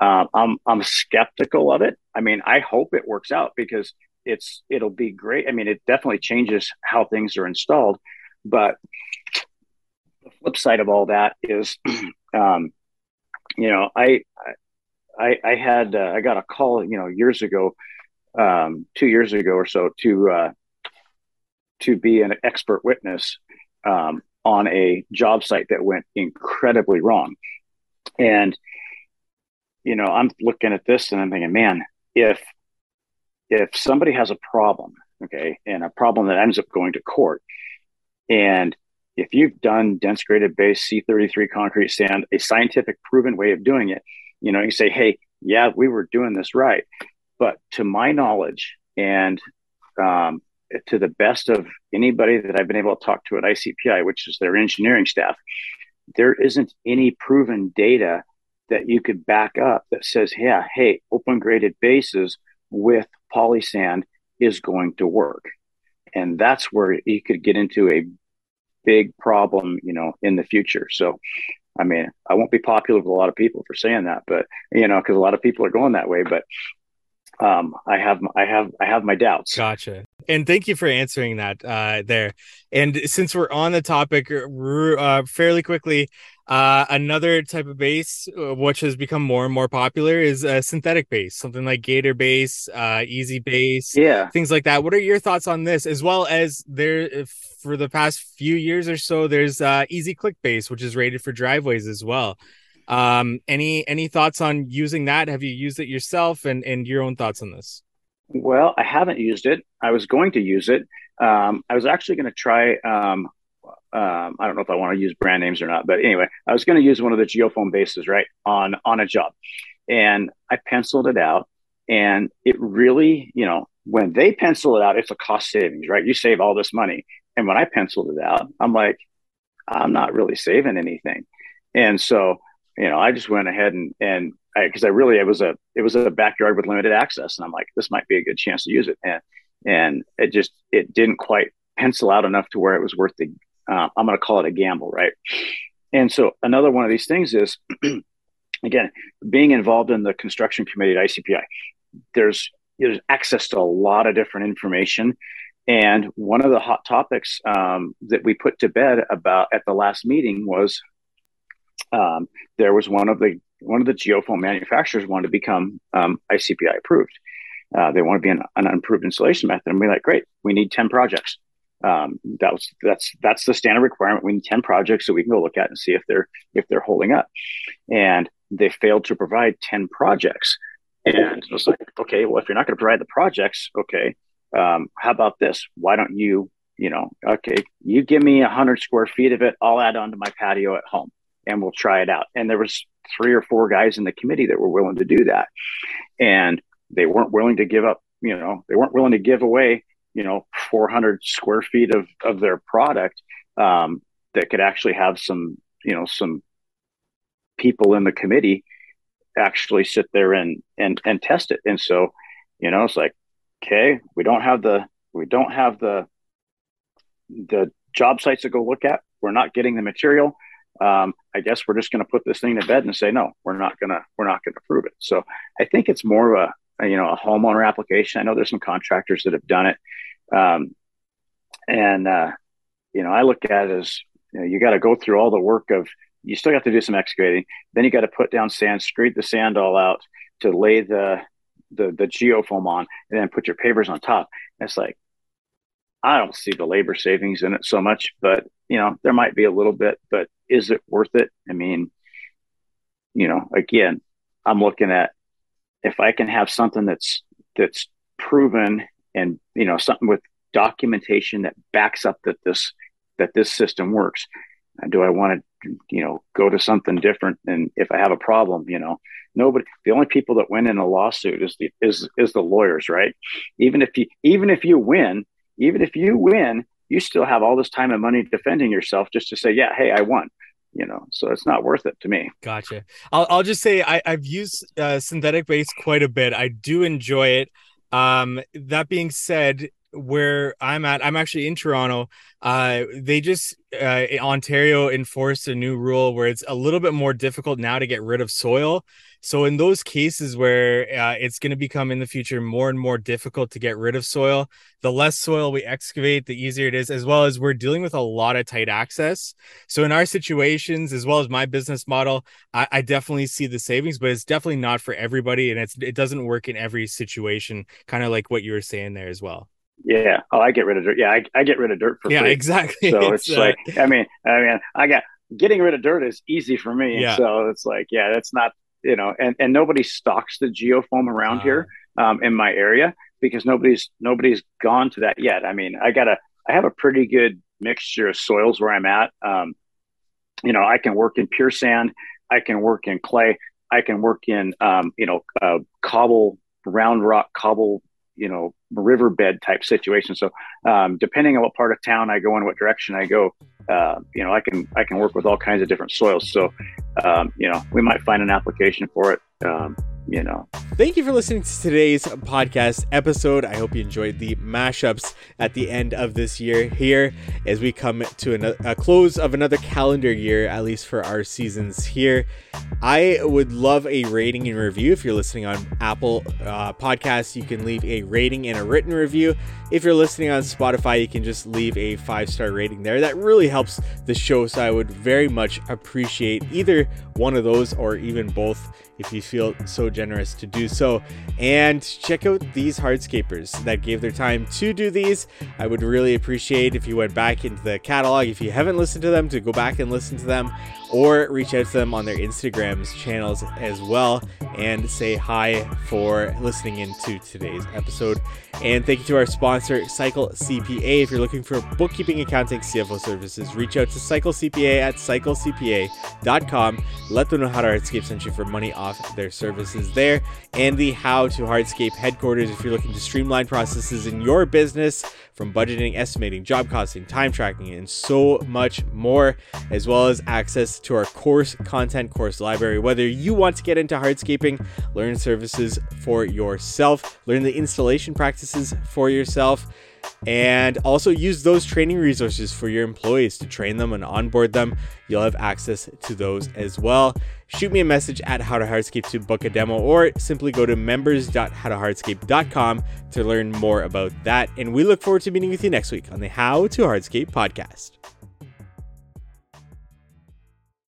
um, I'm I'm skeptical of it. I mean, I hope it works out because it's it'll be great. I mean, it definitely changes how things are installed. But the flip side of all that is, [CLEARS THROAT] um, you know, I I, I had uh, I got a call, you know, years ago, um, two years ago or so, to uh, to be an expert witness um, on a job site that went incredibly wrong, and you know, I'm looking at this and I'm thinking, man, if if somebody has a problem, okay, and a problem that ends up going to court, and if you've done dense graded base C33 concrete sand, a scientific proven way of doing it, you know, you say, hey, yeah, we were doing this right. But to my knowledge, and um, to the best of anybody that I've been able to talk to at ICPI, which is their engineering staff, there isn't any proven data that you could back up that says, yeah, hey, open graded bases with polysand is going to work. And that's where you could get into a big problem, you know, in the future. So I mean, I won't be popular with a lot of people for saying that, but you know, because a lot of people are going that way. But um, I have, I have, I have my doubts. Gotcha. And thank you for answering that uh, there. And since we're on the topic, uh, fairly quickly, uh, another type of base uh, which has become more and more popular is a synthetic base, something like Gator base, uh, Easy base, yeah, things like that. What are your thoughts on this? As well as there, for the past few years or so, there's uh, Easy Click base, which is rated for driveways as well. Um, any any thoughts on using that? Have you used it yourself? And and your own thoughts on this? Well, I haven't used it. I was going to use it. Um, I was actually going to try um, um, I don't know if I want to use brand names or not, but anyway, I was going to use one of the geofoam bases, right, on on a job, and I penciled it out, and it really, you know, when they pencil it out, it's a cost savings, right? You save all this money, and when I penciled it out, I'm like, I'm not really saving anything, and so you know, I just went ahead and and because I, I really it was a it was a backyard with limited access, and I'm like, this might be a good chance to use it, and and it just it didn't quite pencil out enough to where it was worth the uh, I'm going to call it a gamble, right? And so another one of these things is, [CLEARS THROAT] again, being involved in the construction committee at ICPI. There's there's access to a lot of different information, and one of the hot topics um, that we put to bed about at the last meeting was um, there was one of the one of the geofoam manufacturers wanted to become um, ICPI approved. Uh, they want to be an, an improved installation method, and we're like, great, we need ten projects um, that was that's that's the standard requirement. We need ten projects so we can go look at and see if they're if they're holding up. And they failed to provide ten projects. And I was like, okay, well, if you're not going to provide the projects, okay, um, how about this? Why don't you, you know, okay, you give me a hundred square feet of it, I'll add on to my patio at home, and we'll try it out. And there was three or four guys in the committee that were willing to do that, and they weren't willing to give up. You know, they weren't willing to give away you know 400 square feet of of their product um, that could actually have some you know some people in the committee actually sit there and and and test it and so you know it's like okay we don't have the we don't have the the job sites to go look at we're not getting the material um, i guess we're just going to put this thing to bed and say no we're not going to we're not going to prove it so i think it's more of a, you know a homeowner application i know there's some contractors that have done it um, and, uh, you know, I look at it as you, know, you got to go through all the work of, you still have to do some excavating. Then you got to put down sand, scrape the sand all out to lay the, the, the geofoam on and then put your pavers on top. And it's like, I don't see the labor savings in it so much, but you know, there might be a little bit, but is it worth it? I mean, you know, again, I'm looking at if I can have something that's that's proven and you know something with documentation that backs up that this that this system works. Do I want to, you know, go to something different? And if I have a problem, you know, nobody. The only people that win in a lawsuit is the is is the lawyers, right? Even if you even if you win, even if you win, you still have all this time and money defending yourself just to say, yeah, hey, I won. You know, so it's not worth it to me. Gotcha. I'll I'll just say I, I've used uh, synthetic base quite a bit. I do enjoy it. Um, that being said, where I'm at, I'm actually in Toronto. Uh, they just uh, Ontario enforced a new rule where it's a little bit more difficult now to get rid of soil. So in those cases where uh, it's going to become in the future more and more difficult to get rid of soil, the less soil we excavate, the easier it is. As well as we're dealing with a lot of tight access. So in our situations, as well as my business model, I, I definitely see the savings, but it's definitely not for everybody, and it's it doesn't work in every situation. Kind of like what you were saying there as well. Yeah. Oh, I get rid of dirt. Yeah, I, I get rid of dirt for yeah, free. exactly. So [LAUGHS] it's, it's uh, like, I mean, I mean, I got getting rid of dirt is easy for me. Yeah. So it's like, yeah, that's not, you know, and, and nobody stocks the geofoam around uh, here um, in my area because nobody's nobody's gone to that yet. I mean, I got a I have a pretty good mixture of soils where I'm at. Um, you know, I can work in pure sand, I can work in clay, I can work in um, you know, uh, cobble, round rock cobble you know riverbed type situation. So um, depending on what part of town I go in, what direction I go, uh, you know, I can I can work with all kinds of different soils. So um, you know, we might find an application for it. Um, you know. Thank you for listening to today's podcast episode. I hope you enjoyed the mashups at the end of this year here as we come to an, a close of another calendar year, at least for our seasons here. I would love a rating and review. If you're listening on Apple uh, Podcasts, you can leave a rating and a written review. If you're listening on Spotify, you can just leave a five star rating there. That really helps the show. So I would very much appreciate either one of those or even both if you feel so generous to do so. And check out these hardscapers that gave their time to do these. I would really appreciate if you went back into the catalog, if you haven't listened to them, to go back and listen to them, or reach out to them on their Instagrams channels as well and say hi for listening into today's episode. And thank you to our sponsor, Cycle CPA. If you're looking for bookkeeping, accounting, CFO services, reach out to Cycle CPA at cyclecpa.com. Let them know how to hardscape sent you for money off their services there. And the How to Hardscape headquarters if you're looking to streamline processes in your business from budgeting, estimating, job costing, time tracking, and so much more, as well as access to our course content course library. Whether you want to get into hardscaping, learn services for yourself, learn the installation practices for yourself, and also use those training resources for your employees to train them and onboard them. You'll have access to those as well. Shoot me a message at How to Hardscape to book a demo, or simply go to members.howtohardscape.com to learn more about that. And we look forward to meeting with you next week on the How to Hardscape podcast.